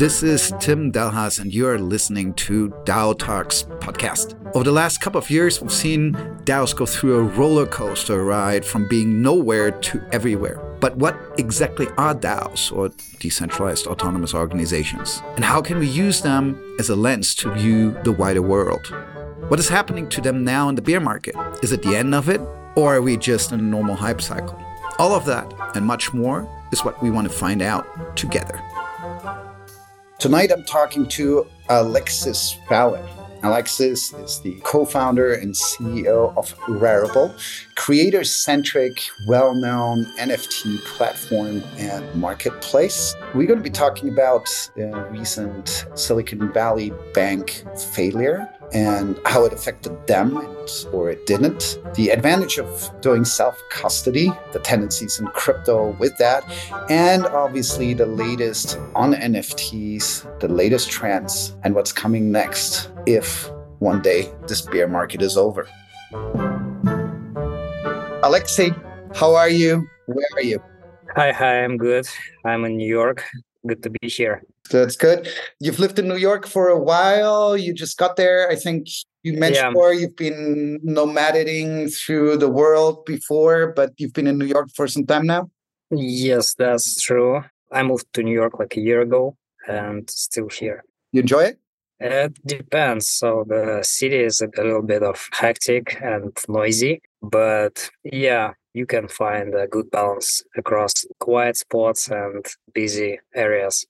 This is Tim Delhaes, and you are listening to DAO Talks podcast. Over the last couple of years, we've seen DAOs go through a roller coaster ride from being nowhere to everywhere. But what exactly are DAOs, or decentralized autonomous organizations? And how can we use them as a lens to view the wider world? What is happening to them now in the bear market? Is it the end of it, or are we just in a normal hype cycle? All of that and much more is what we want to find out together. Tonight I'm talking to Alexei Falin. Alexis is the co founder and CEO of Rarible, creator centric, well known NFT platform and marketplace. We're going to be talking about the recent Silicon Valley Bank failure and how it affected them or it didn't. The advantage of doing self custody, the tendencies in crypto with that, and obviously the latest on NFTs, the latest trends, and what's coming next if one day this bear market is over. Alexei, how are you? Where are you? Hi, hi, I'm good. I'm in New York. Good to be here. That's good. You've lived in New York for a while. You just got there. I think you mentioned yeah. you've been nomading through the world before, but you've been in New York for some time now. Yes, that's true. I moved to New York like a year ago and still here. You enjoy it? It depends. So the city is a little bit of hectic and noisy, but yeah, you can find a good balance across quiet spots and busy areas.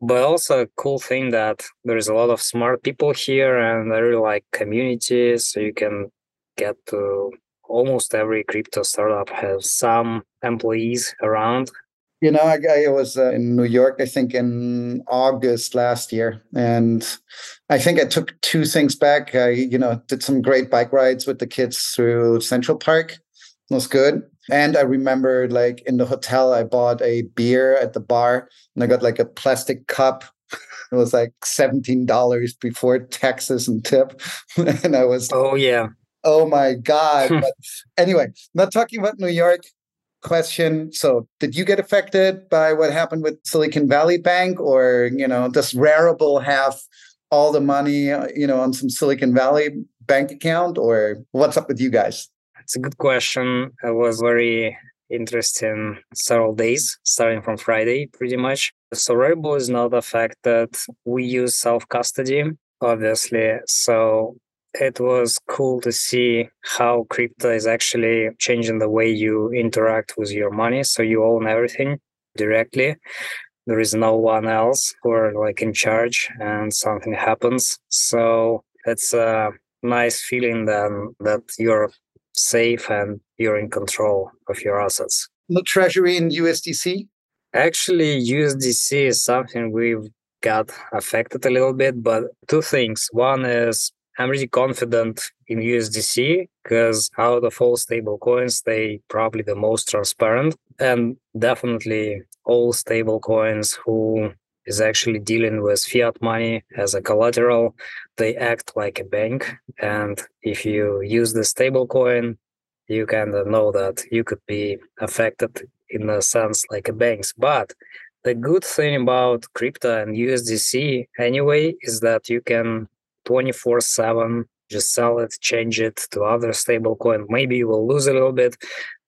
But also a cool thing that there's a lot of smart people here and i really like communities so you can get to almost every crypto startup has some employees around. You know i, I was uh, in new york i think in august last year and i think i took two things back. I you know did some great bike rides with the kids through central park was good and I remember like in the hotel, I bought a beer at the bar and I got like a plastic cup. It was like $17 before taxes and tip. and I was, oh, yeah. Oh my God. but anyway, not talking about New York question. So, did you get affected by what happened with Silicon Valley Bank, or you know, does Rarible have all the money, uh, you know, on some Silicon Valley bank account, or what's up with you guys? It's a good question. It was very interesting several days, starting from Friday, pretty much. So Rarible is not the fact that we use self-custody, obviously. So it was cool to see how crypto is actually changing the way you interact with your money. So you own everything directly. There is no one else who are like in charge and something happens. So it's a nice feeling then that you're safe and you're in control of your assets. No treasury in USDC? Actually, USDC is something we've got affected a little bit, but two things. One is I'm really confident in USDC because out of all stable coins, they probably the most transparent and definitely all stable coins who is actually dealing with fiat money as a collateral. They act like a bank. And if you use the stable coin, you kind of know that you could be affected in a sense like a banks. But the good thing about crypto and USDC anyway is that you can 24 7 just sell it, change it to other stable coin. Maybe you will lose a little bit,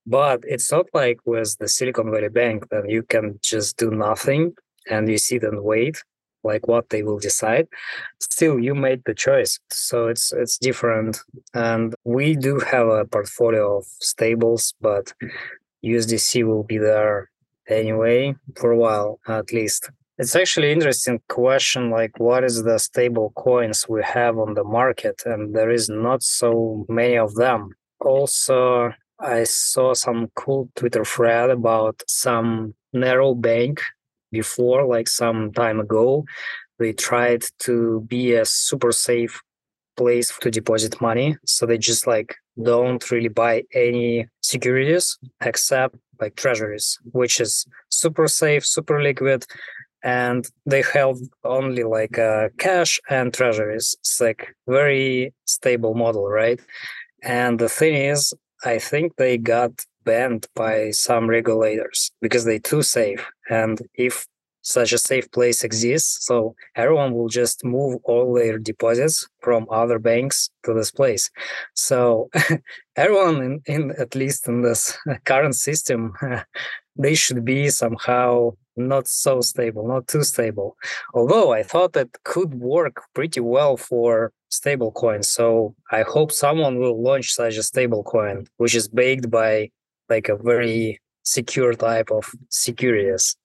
but it's not like with the Silicon Valley Bank that you can just do nothing and you sit and wait like what they will decide. Still you made the choice so it's it's different. And we do have a portfolio of stables but usdc will be there anyway for a while at least. It's actually interesting question like what is the stable coins we have on the market? And there is not so many of them. Also i saw some cool twitter thread about some narrow bank before, like some time ago. They tried to be a super safe place to deposit money. So they just like don't really buy any securities except like treasuries, which is super safe, super liquid. And they held only like uh, cash and treasuries. It's like very stable model, right? And the thing is, I think they got banned by some regulators because they're too safe. And if such a safe place exists. So everyone will just move all their deposits from other banks to this place. So everyone in, in at least in this current system, they should be somehow not so stable, not too stable. Although I thought that could work pretty well for stable coins. So I hope someone will launch such a stable coin, which is baked by like a very secure type of securities.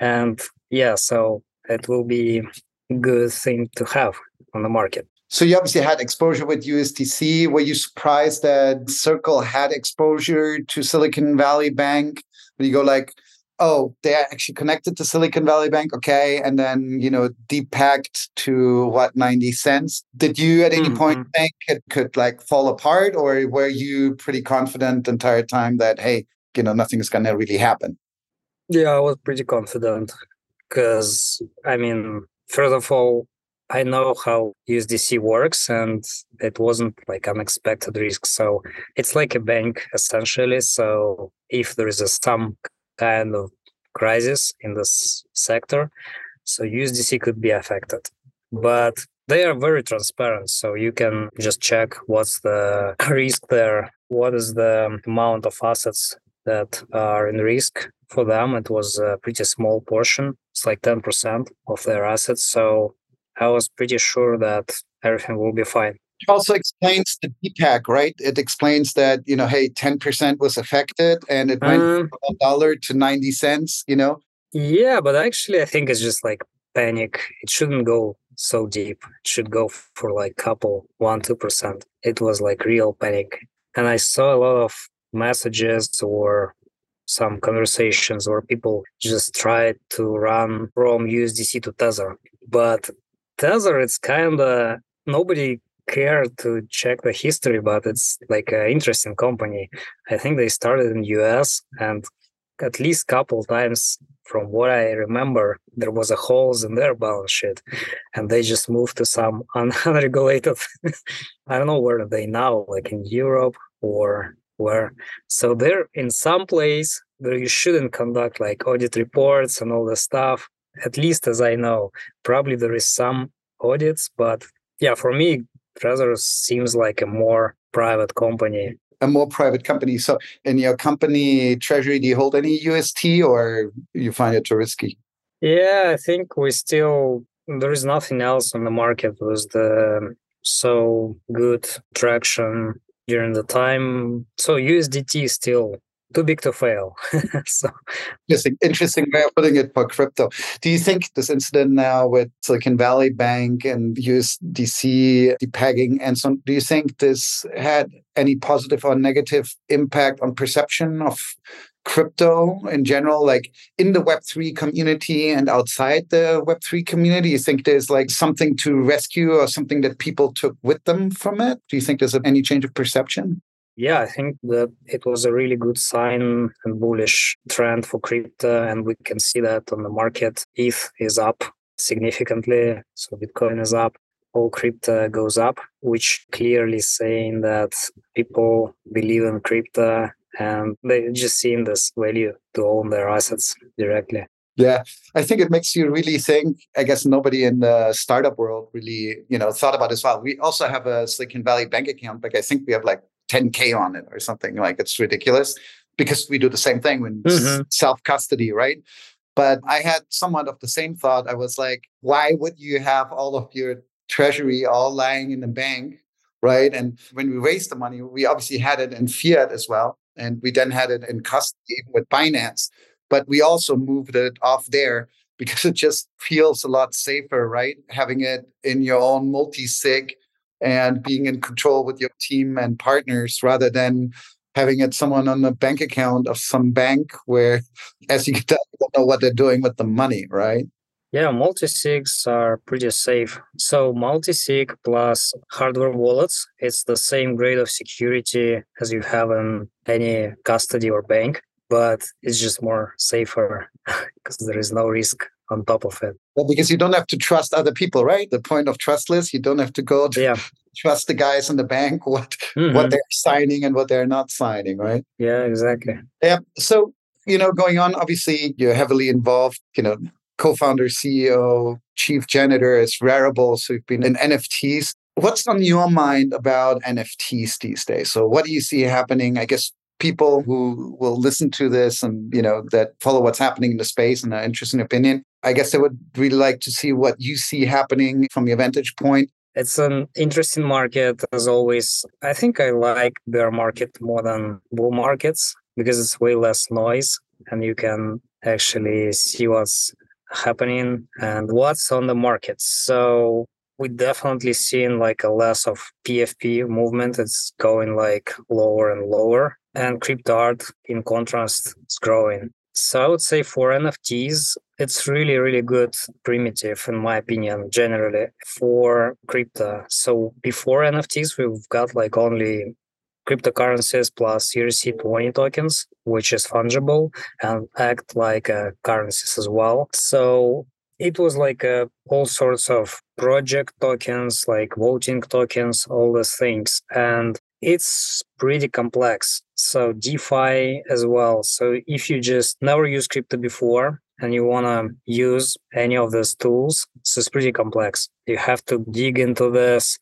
And yeah, so it will be a good thing to have on the market. So you obviously had exposure with USDC. Were you surprised that Circle had exposure to Silicon Valley Bank? When you go like, oh, they're actually connected to Silicon Valley Bank, okay, and then you know depegged to what ninety cents. Did you at any mm-hmm. point think it could like fall apart, or were you pretty confident the entire time that hey, you know, nothing is going to really happen? Yeah, I was pretty confident because I mean, first of all, I know how USDC works and it wasn't like unexpected risk. So it's like a bank essentially. So if there is a some kind of crisis in this sector, so USDC could be affected. But they are very transparent. So you can just check what's the risk there, what is the amount of assets that are in risk for them. It was a pretty small portion. It's like 10% of their assets. So I was pretty sure that everything will be fine. It also explains the depeg, right? It explains that, you know, hey, 10% was affected and it went um, from a dollar to 90 cents, you know? Yeah, but actually, I think it's just like panic. It shouldn't go so deep. It should go for like couple, one, 2%. It was like real panic. And I saw a lot of messages or some conversations where people just tried to run from USDC to Tether. But Tether, it's kind of nobody cared to check the history, but it's like an interesting company. I think they started in US and at least couple times from what I remember, there was a holes in their balance sheet, and they just moved to some unregulated. I don't know where they now, like in Europe or where so they're in some place where you shouldn't conduct like audit reports and all the stuff at least as i know probably there is some audits but yeah for me Trezor seems like a more private company. A more private company. So in your company treasury do you hold any ust or you find it too risky? Yeah i think we still there is nothing else on the market with the um, so good traction during the time. So USDT is still too big to fail. so interesting, interesting way of putting it for crypto. Do you think this incident now with Silicon Valley Bank and USDC depegging and so on, do you think this had any positive or negative impact on perception of crypto in general, like in the Web3 community and outside the Web3 community? You think there's like something to rescue or something that people took with them from it? Do you think there's any change of perception? Yeah, I think that it was a really good sign and bullish trend for crypto, and we can see that on the market. ETH is up significantly, so Bitcoin is up all crypto goes up, which clearly saying that people believe in crypto and they just seeing this value to own their assets directly. Yeah, I think it makes you really think. I guess nobody in the startup world really, you know, thought about as well. We also have a Silicon Valley bank account, like I think we have like 10k on it or something. Like it's ridiculous because we do the same thing when mm-hmm. self custody, right? But I had somewhat of the same thought. I was like, why would you have all of your treasury all lying in the bank, right? And when we raised the money, we obviously had it in fiat as well. And we then had it in custody with Binance. But we also moved it off there because it just feels a lot safer, right? Having it in your own multi sig and being in control with your team and partners rather than having it someone on a bank account of some bank where, as you can tell, you don't know what they're doing with the money, right? Yeah, multi-sigs are pretty safe. So multi-sig plus hardware wallets, it's the same grade of security as you have in any custody or bank, but it's just more safer because there is no risk on top of it. Well, because you don't have to trust other people, right? The point of trustless, you don't have to go to yeah. trust the guys in the bank what mm-hmm. what they're signing and what they're not signing, right? Yeah, exactly. Yeah. So you know, going on, obviously, you're heavily involved. You know, co-founder, CEO, chief janitor at Rarible. So you've been in NFTs. What's on your mind about NFTs these days? So what do you see happening? I guess people who will listen to this and you know that follow what's happening in the space and are interested in opinion i guess they would really like to see what you see happening from your vantage point it's an interesting market as always i think i like bear market more than bull markets because it's way less noise and you can actually see what's happening and what's on the market. So we definitely seen like a less of PFP movement. It's going like lower and lower. And crypto art, in contrast, is growing. So I would say for NFTs, it's really, really good primitive, in my opinion, generally for crypto. So before NFTs, we've got like only cryptocurrencies plus ERC20 tokens, which is fungible and act like uh, currencies as well. So it was like uh, all sorts of project tokens, like voting tokens, all these things. And it's pretty complex. So DeFi as well. So if you just never used crypto before and you want to use any of those tools, so it's pretty complex. You have to dig into this,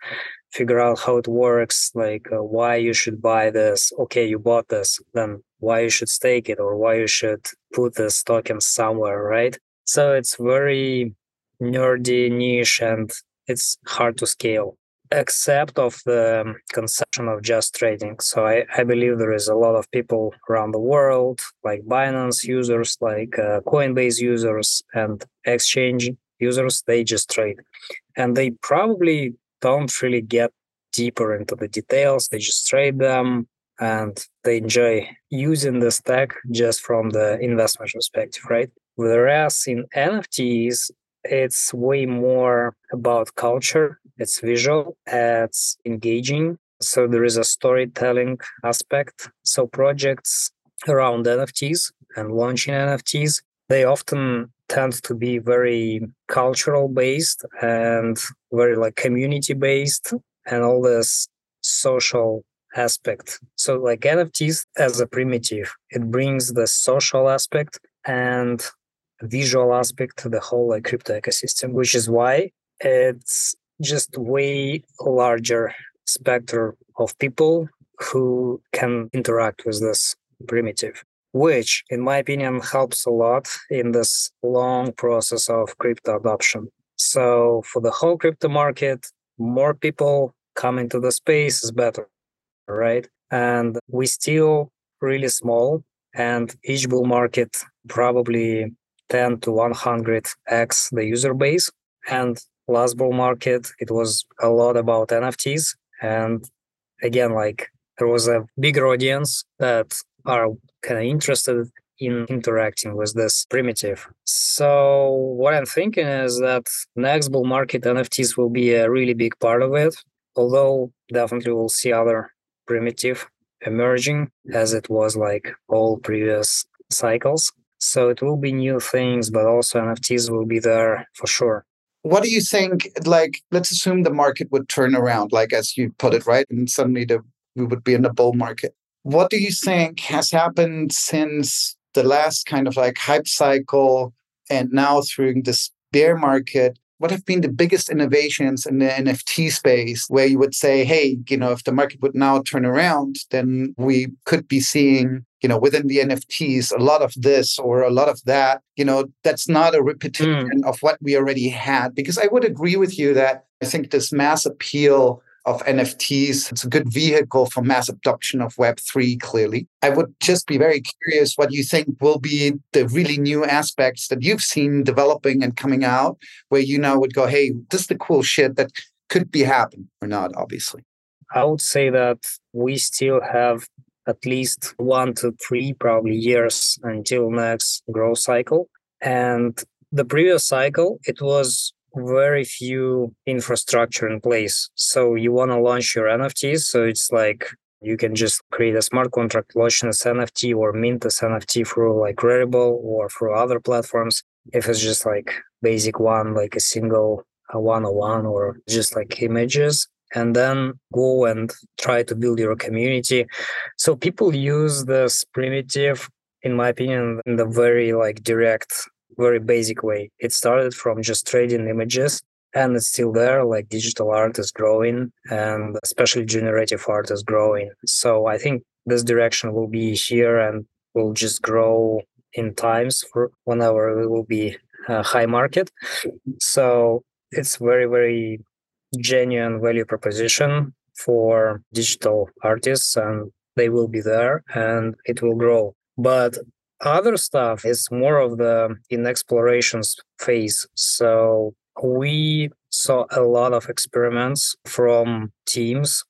figure out how it works, like uh, why you should buy this. Okay, you bought this, then why you should stake it or why you should put this token somewhere, right? So it's very nerdy, niche, and it's hard to scale, except of the conception of just trading. So I, I believe there is a lot of people around the world, like Binance users, like uh, Coinbase users, and exchange users, they just trade. And they probably don't really get deeper into the details. They just trade them and they enjoy using the stack just from the investment perspective, right? Whereas in NFTs, it's way more about culture, it's visual, it's engaging. So there is a storytelling aspect. So projects around NFTs and launching NFTs, they often tend to be very cultural based and very like community based and all this social aspect. So like NFTs as a primitive, it brings the social aspect and visual aspect to the whole like crypto ecosystem, which is why it's just way larger spectrum of people who can interact with this primitive which, in my opinion, helps a lot in this long process of crypto adoption. So, for the whole crypto market, more people come into the space is better, right? And we still really small, and each bull market probably 10 to 100x the user base. And last bull market, it was a lot about NFTs. And again, like there was a bigger audience that are kind of interested in interacting with this primitive. So what I'm thinking is that next bull market NFTs will be a really big part of it. Although definitely we'll see other primitive emerging as it was like all previous cycles. So it will be new things, but also NFTs will be there for sure. What do you think? Like, let's assume the market would turn around, like as you put it, right? And suddenly the, we would be in the bull market. What do you think has happened since the last kind of like hype cycle and now through this bear market? What have been the biggest innovations in the NFT space where you would say, hey, you know, if the market would now turn around, then we could be seeing, you know, within the NFTs a lot of this or a lot of that, you know, that's not a repetition mm. of what we already had. Because I would agree with you that I think this mass appeal of NFTs. It's a good vehicle for mass adoption of Web3, clearly. I would just be very curious what you think will be the really new aspects that you've seen developing and coming out, where you now would go, hey, this is the cool shit that could be happening or not, obviously. I would say that we still have at least one to three probably years until next growth cycle. And the previous cycle, it was very few infrastructure in place. So you want to launch your NFTs. So it's like you can just create a smart contract, launch this NFT or mint this NFT through like Rarible or through other platforms. If it's just like basic one, like a single a one-on-one oh or just like images and then go and try to build your community. So people use this primitive, in my opinion, in the very like direct very basic way. It started from just trading images and it's still there. Like digital art is growing and especially generative art is growing. So I think this direction will be here and will just grow in times for whenever it will be a high market. So it's very, very genuine value proposition for digital artists and they will be there and it will grow. But other stuff is more of the in explorations phase. So we saw a lot of experiments from teams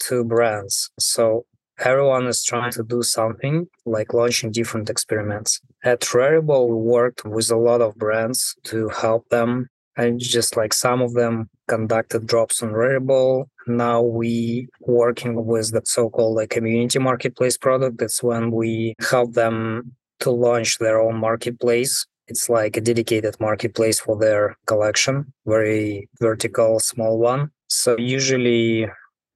to brands. So everyone is trying to do something like launching different experiments. At Rarible, we worked with a lot of brands to help them. And just like some of them conducted drops on Rarible. Now we working with the so-called like community marketplace product. That's when we help them to launch their own marketplace. It's like a dedicated marketplace for their collection, very vertical, small one. So usually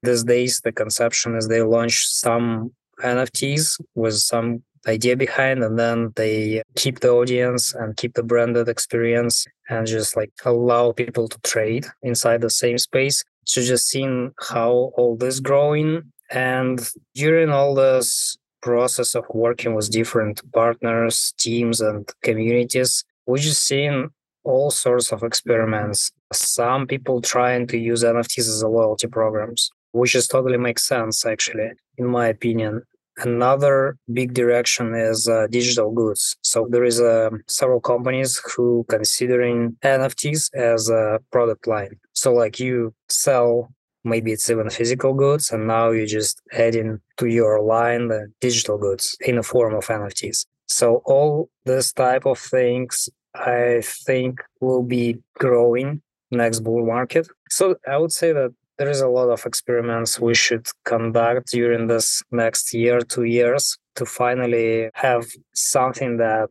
these days the conception is they launch some NFTs with some idea behind and then they keep the audience and keep the branded experience and just like allow people to trade inside the same space. So just seeing how all this growing and during all this process of working with different partners teams and communities we just seen all sorts of experiments. Some people trying to use nfts as a loyalty programs which is totally makes sense actually in my opinion Another big direction is uh, digital goods. So there is uh, several companies who considering NFTs as a product line. So like you sell maybe it's even physical goods and now you just adding to your line the digital goods in the form of NFTs. So all this type of things I think will be growing next bull market. So I would say that there is a lot of experiments we should conduct during this next year, two years to finally have something that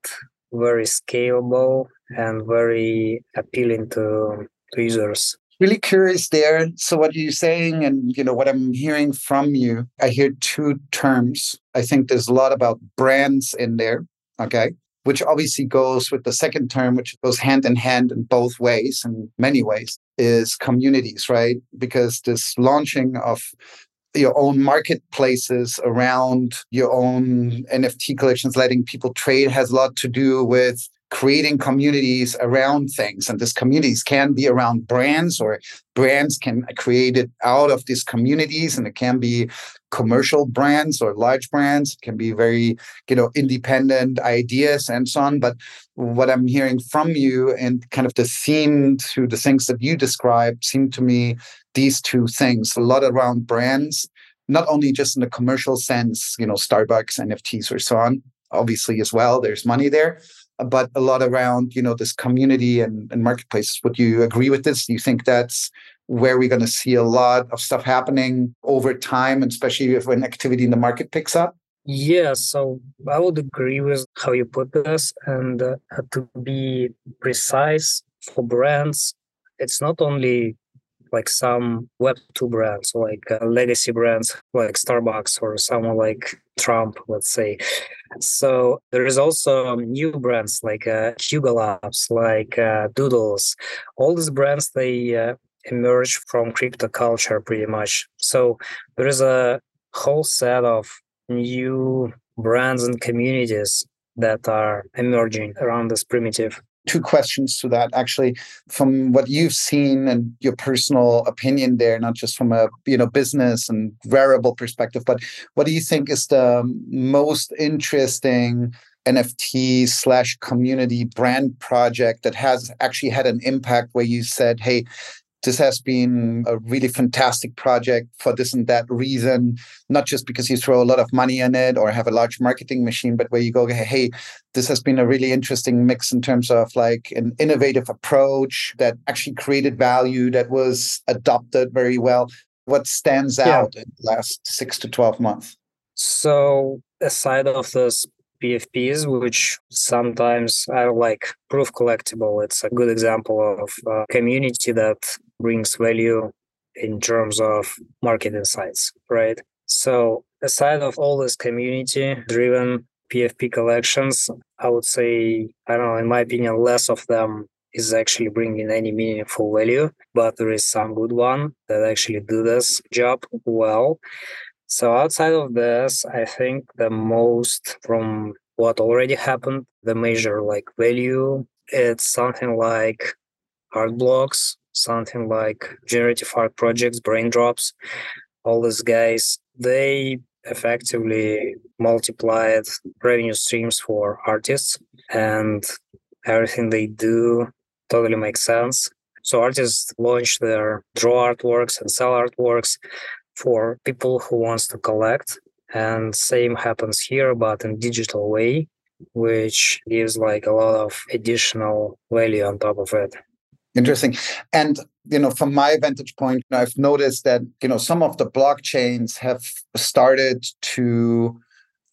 very scalable and very appealing to, to users. Really curious there. So what you're saying and you know what i'm hearing from you i hear two terms. I think there's a lot about brands in there okay? Which obviously goes with the second term, which goes hand in hand in both ways, in many ways, is communities, right? Because this launching of your own marketplaces around your own NFT collections, letting people trade has a lot to do with creating communities around things. And these communities can be around brands, or brands can create it out of these communities, and it can be commercial brands or large brands. Can be very, you know, independent ideas and so on. But what I'm hearing from you and kind of the theme to the things that you described seem to me these two things: a lot around brands, not only just in the commercial sense, you know, Starbucks, NFTs, or so on. Obviously, as well, there's money there, but a lot around you know this community and, and marketplaces would you agree with this do you think that's where we're going to see a lot of stuff happening over time especially if when activity in the market picks up yeah so i would agree with how you put this and uh, to be precise for brands it's not only like some Web2 brands, like uh, legacy brands like Starbucks or someone like Trump, let's say. So there is also new brands like uh, Yuga Labs, like uh, Doodles. All these brands they uh, emerge from crypto culture pretty much. So there is a whole set of new brands and communities that are emerging around this primitive two questions to that actually from what you've seen and your personal opinion there not just from a you know business and Rarible perspective but what do you think is the most interesting nft slash community brand project that has actually had an impact where you said hey this has been a really fantastic project for this and that reason, not just because you throw a lot of money in it or have a large marketing machine, but where you go, hey, this has been a really interesting mix in terms of like an innovative approach that actually created value that was adopted very well. What stands yeah. out in the last six to 12 months? So, aside of this PFPs, which sometimes are like PROOF Collective. It's a good example of a community that brings value in terms of market insights, right? So aside of all this community driven PFP collections, I would say, I don't know, in my opinion, less of them is actually bringing any meaningful value, but there is some good one that actually do this job well. So outside of this, I think the most from what already happened, the major like value, it's something like art blocks, something like generative art projects, brain drops, all these guys, they effectively multiplied revenue streams for artists and everything they do totally makes sense. So artists launch their draw artworks and sell artworks for people who wants to collect. And same happens here, but in digital way, which gives like a lot of additional value on top of it. Interesting. And you know, from my vantage point, I've noticed that you know some of the blockchains have started to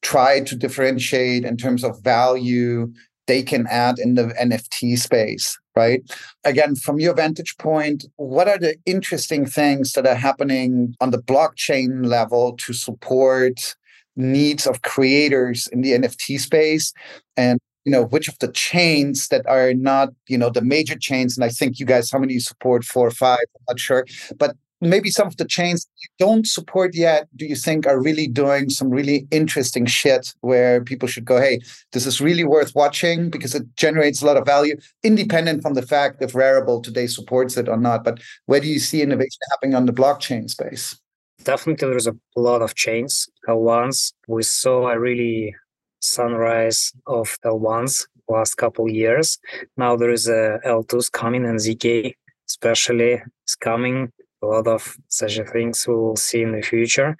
try to differentiate in terms of value they can add in the NFT space, right? Again, from your vantage point, what are the interesting things that are happening on the blockchain level to support needs of creators in the NFT space? And you know which of the chains that are not you know the major chains and i think you guys how many you support four or five i'm not sure but maybe some of the chains you don't support yet do you think are really doing some really interesting shit where people should go hey this is really worth watching because it generates a lot of value independent from the fact if rarible today supports it or not but where do you see innovation happening on the blockchain space? Definitely there's a lot of chains once. We saw a really sunrise of L1s last couple years. Now there is uh, a L2s coming and ZK especially is coming. A lot of such things we'll see in the future.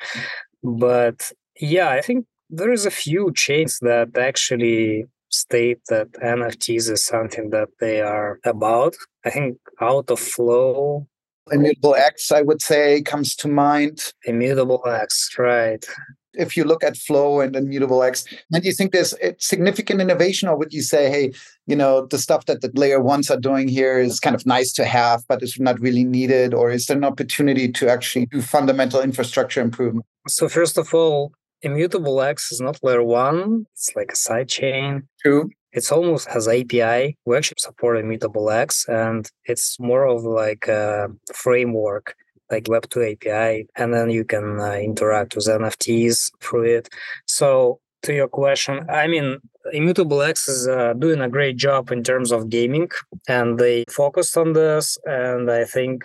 But yeah, I think there is a few chains that actually state that NFTs is something that they are about. I think out of flow. Immutable X, I would say, comes to mind. Immutable X, right if you look at flow and immutable x and you think there's significant innovation or would you say hey you know the stuff that the layer ones are doing here is kind of nice to have but it's not really needed? Or is there an opportunity to actually do fundamental infrastructure improvement? So first of all immutable x is not layer one. It's like a side chain. True. It's almost has API. We actually support Immutable X, and it's more of like a framework like Web2 API, and then you can uh, interact with NFTs through it. So to your question, I mean, Immutable X is uh, doing a great job in terms of gaming, and they focused on this, and I think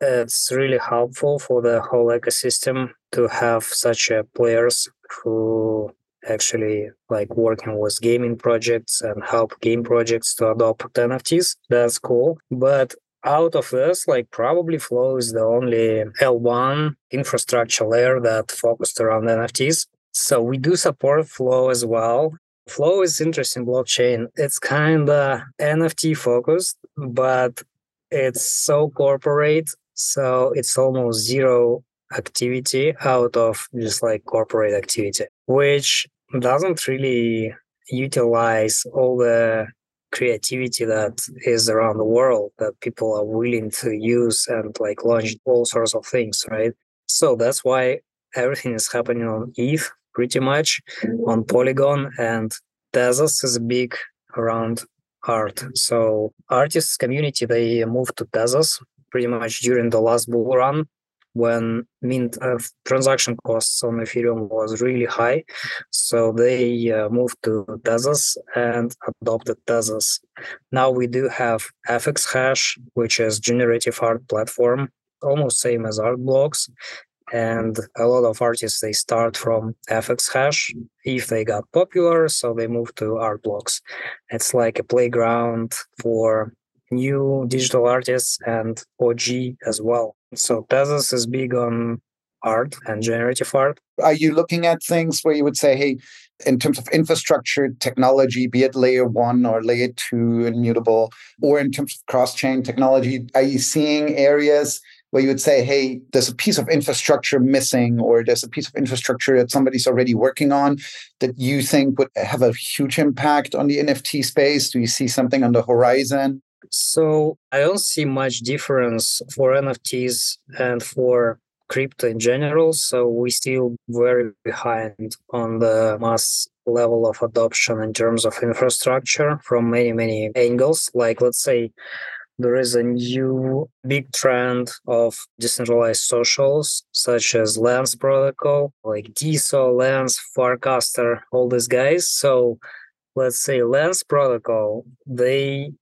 it's really helpful for the whole ecosystem to have such uh, players who actually like working with gaming projects and help game projects to adopt NFTs. That's cool. But out of this, like probably Flow is the only L1 infrastructure layer that focused around NFTs. So we do support Flow as well. Flow is interesting blockchain. It's kind of NFT focused, but it's so corporate. So it's almost zero activity out of just like corporate activity, which doesn't really utilize all the creativity that is around the world that people are willing to use and like launch all sorts of things, right? So that's why everything is happening on ETH pretty much on Polygon and Tezos is big around art. So artists community they moved to Tezos pretty much during the last bull run when mint uh, transaction costs on Ethereum was really high. So they uh, moved to Tezos and adopted Tezos. Now we do have FX Hash, which is generative art platform, almost same as art blocks. And a lot of artists they start from FX Hash if they got popular, so they move to art blocks. It's like a playground for new digital artists and OG as well. So Tezos is big on art and generative art. Are you looking at things where you would say, hey, in terms of infrastructure technology, be it layer one or layer two immutable, or in terms of cross chain technology, are you seeing areas where you would say, hey, there's a piece of infrastructure missing, or there's a piece of infrastructure that somebody's already working on that you think would have a huge impact on the NFT space? Do you see something on the horizon? So I don't see much difference for NFTs and for crypto in general. So we still very behind on the mass level of adoption in terms of infrastructure from many, many angles. Like, let's say, there is a new big trend of decentralized socials such as Lens protocol, like DeSo, Lens, Farcaster, all these guys. So let's say Lens protocol, they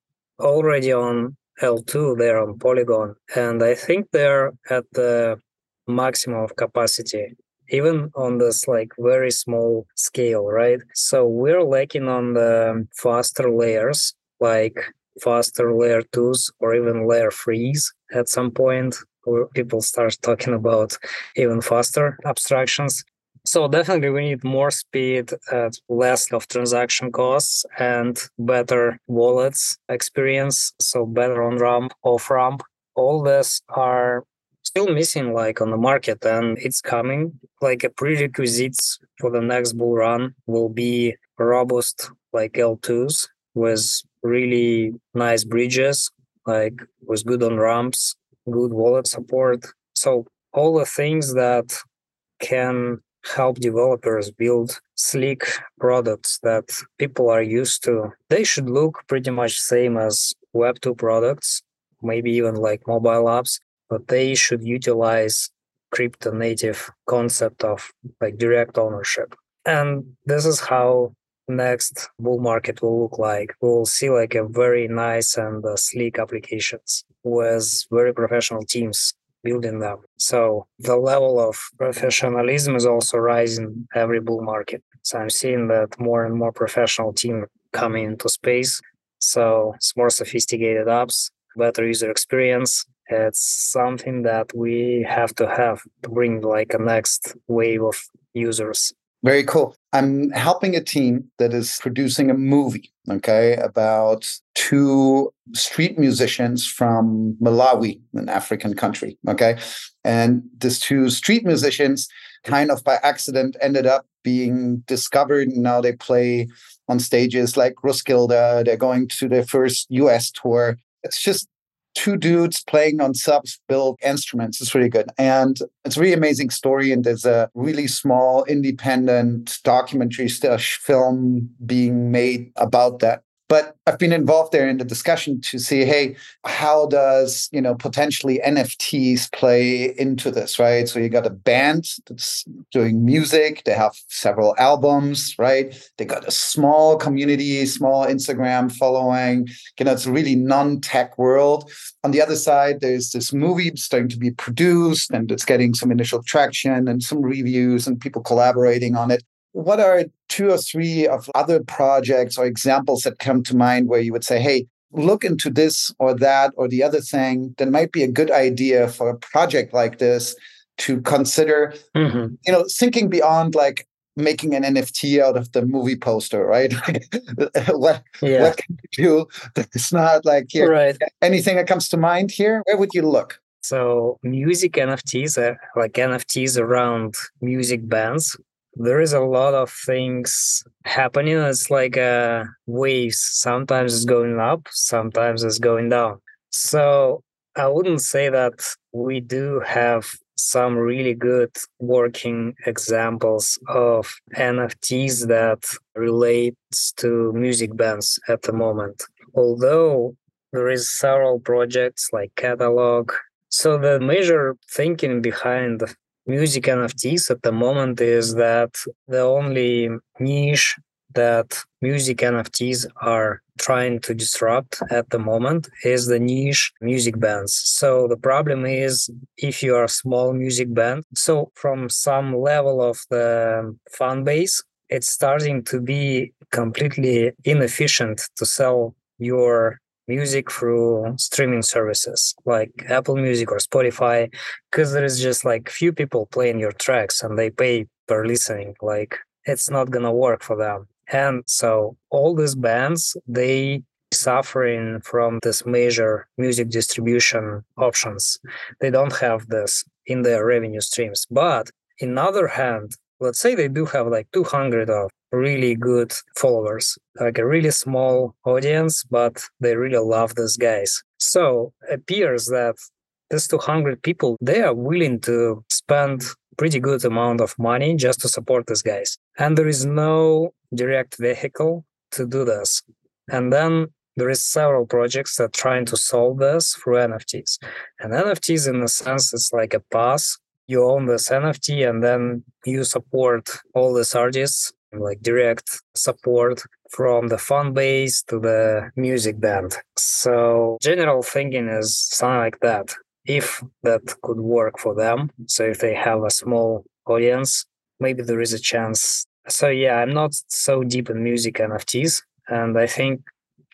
already on L2, they're on Polygon, and I think they're at the maximum of capacity even on this like very small scale right? So we're lacking on the faster layers like faster layer twos or even layer threes at some point where people start talking about even faster abstractions so definitely we need more speed at less of transaction costs and better wallets experience. So better on ramp, off ramp. All this are still missing like on the market and it's coming. Like a prerequisites for the next bull run will be robust like L2s with really nice bridges, like with good on ramps, good wallet support. So all the things that can help developers build sleek products that people are used to. They should look pretty much same as Web2 products, maybe even like mobile apps, but they should utilize crypto native concept of like direct ownership. And this is how next bull market will look like. We'll see like a very nice and uh, sleek applications with very professional teams building them. So the level of professionalism is also rising every bull market. So I'm seeing that more and more professional team coming into space. So it's more sophisticated apps, better user experience. It's something that we have to have to bring like a next wave of users very cool. I'm helping a team that is producing a movie, okay, about two street musicians from Malawi, an African country, okay? And these two street musicians kind of by accident ended up being discovered. Now they play on stages like Roskilde. They're going to their first US tour. It's just two dudes playing on self-built instruments. It's really good. And it's a really amazing story. And there's a really small independent documentary film being made about that. But I've been involved there in the discussion to see, hey, how does, you know, potentially NFTs play into this, right? So you got a band that's doing music, they have several albums, right? They got a small community, small Instagram following, you know, it's a really non-tech world. On the other side, there's this movie starting to be produced and it's getting some initial traction and some reviews and people collaborating on it what are two or three of other projects or examples that come to mind where you would say, hey, look into this or that or the other thing that might be a good idea for a project like this to consider, mm-hmm. you know, thinking beyond like making an NFT out of the movie poster, right? what, yeah. what can you do? It's not like here. Right. Anything that comes to mind here? Where would you look? So music NFTs are like NFTs around music bands there is a lot of things happening. It's like uh, waves. Sometimes it's going up, sometimes it's going down. So I wouldn't say that we do have some really good working examples of NFTs that relates to music bands at the moment. Although there is several projects like Catalog. So the major thinking behind music NFTs at the moment is that the only niche that music NFTs are trying to disrupt at the moment is the niche music bands. So the problem is if you are a small music band, so from some level of the fan base, it's starting to be completely inefficient to sell your music through streaming services like Apple Music or Spotify because there is just like few people playing your tracks and they pay per listening like it's not to work for them. And so all these bands they suffering from this major music distribution options. They don't have this in their revenue streams. But in other hand let's say they do have like 200 of really good followers, like a really small audience, but they really love these guys. So it appears that these 200 people, they are willing to spend pretty good amount of money just to support these guys. and there is no direct vehicle to do this. And then there is several projects that are trying to solve this through NFTs. And NFTs, in a sense, it's like a pass. You own this NFT, and then you support all these artists, like direct support from the fan base to the music band. So general thinking is something like that. If that could work for them, so if they have a small audience, maybe there is a chance. So yeah, I'm not so deep in music NFTs, and I think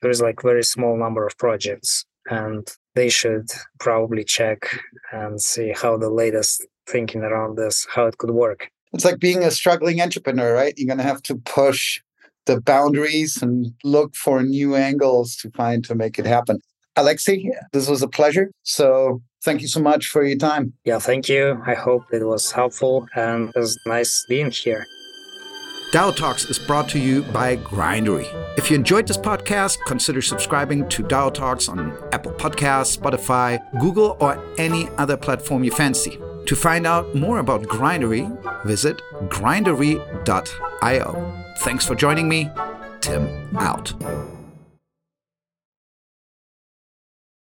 there's like very small number of projects, and they should probably check and see how the latest thinking around this, how it could work. It's like being a struggling entrepreneur, right? You're going to have to push the boundaries and look for new angles to find to make it happen. Alexei, this was a pleasure. So thank you so much for your time. Yeah, thank you. I hope it was helpful and it was nice being here. DAO Talks is brought to you by Grindery. If you enjoyed this podcast, consider subscribing to DAO Talks on Apple Podcasts, Spotify, Google, or any other platform you fancy. To find out more about Grindery, visit grindery.io. Thanks for joining me. Tim out.